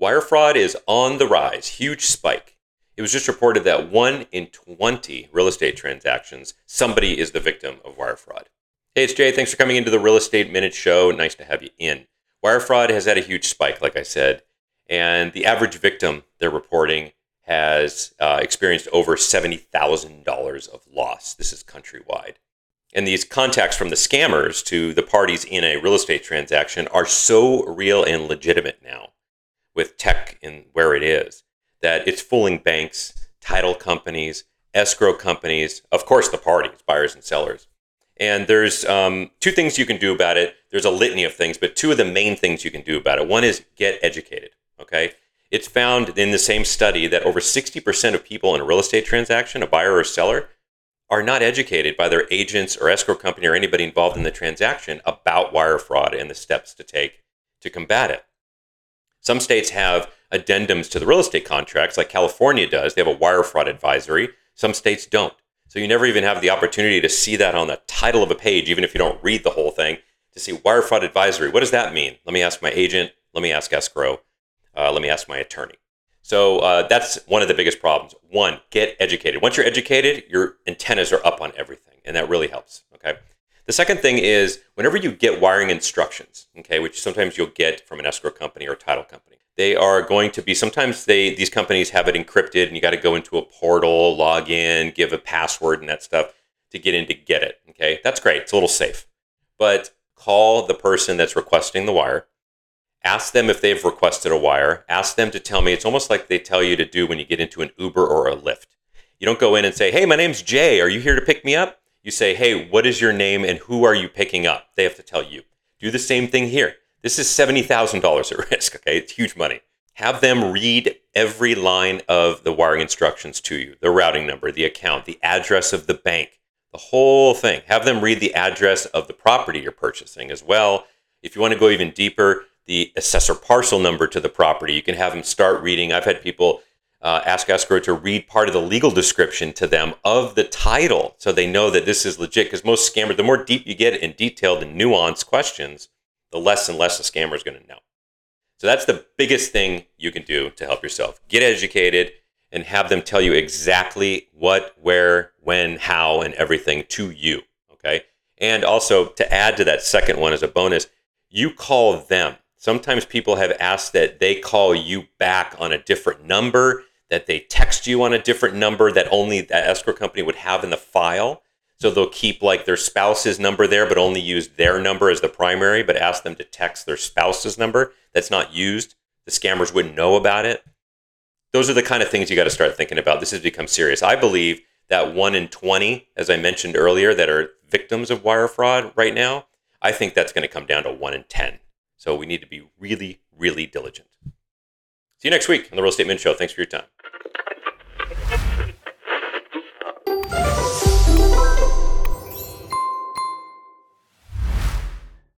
Wire fraud is on the rise, huge spike. It was just reported that one in 20 real estate transactions, somebody is the victim of wire fraud. Hey, it's Jay. Thanks for coming into the Real Estate Minute Show. Nice to have you in. Wire fraud has had a huge spike, like I said, and the average victim they're reporting has uh, experienced over $70,000 of loss. This is countrywide. And these contacts from the scammers to the parties in a real estate transaction are so real and legitimate now with tech in where it is that it's fooling banks, title companies, escrow companies, of course, the parties, buyers and sellers. And there's um, two things you can do about it. There's a litany of things, but two of the main things you can do about it. One is get educated. Okay. It's found in the same study that over 60% of people in a real estate transaction, a buyer or seller, are not educated by their agents or escrow company or anybody involved in the transaction about wire fraud and the steps to take to combat it. Some states have addendums to the real estate contracts, like California does. They have a wire fraud advisory. Some states don't. So you never even have the opportunity to see that on the title of a page, even if you don't read the whole thing, to see wire fraud advisory. What does that mean? Let me ask my agent. Let me ask escrow. Uh, let me ask my attorney. So uh, that's one of the biggest problems. One, get educated. Once you're educated, your antennas are up on everything, and that really helps. Okay. The second thing is whenever you get wiring instructions, okay, which sometimes you'll get from an escrow company or a title company, they are going to be sometimes they these companies have it encrypted and you got to go into a portal, log in, give a password and that stuff to get in to get it. Okay, that's great. It's a little safe, but call the person that's requesting the wire. Ask them if they've requested a wire. Ask them to tell me. It's almost like they tell you to do when you get into an Uber or a Lyft. You don't go in and say, "Hey, my name's Jay. Are you here to pick me up?" You say, hey, what is your name and who are you picking up? They have to tell you. Do the same thing here. This is $70,000 at risk, okay? It's huge money. Have them read every line of the wiring instructions to you the routing number, the account, the address of the bank, the whole thing. Have them read the address of the property you're purchasing as well. If you want to go even deeper, the assessor parcel number to the property, you can have them start reading. I've had people uh, ask escrow to read part of the legal description to them of the title so they know that this is legit. Because most scammers, the more deep you get in detailed and nuanced questions, the less and less a scammer is going to know. So that's the biggest thing you can do to help yourself. Get educated and have them tell you exactly what, where, when, how, and everything to you. Okay. And also to add to that second one as a bonus, you call them. Sometimes people have asked that they call you back on a different number that they text you on a different number that only that escrow company would have in the file. So they'll keep like their spouse's number there, but only use their number as the primary, but ask them to text their spouse's number that's not used. The scammers wouldn't know about it. Those are the kind of things you got to start thinking about. This has become serious. I believe that one in 20, as I mentioned earlier, that are victims of wire fraud right now, I think that's going to come down to one in 10. So we need to be really, really diligent. See you next week on the Real Estate Minute Show. Thanks for your time.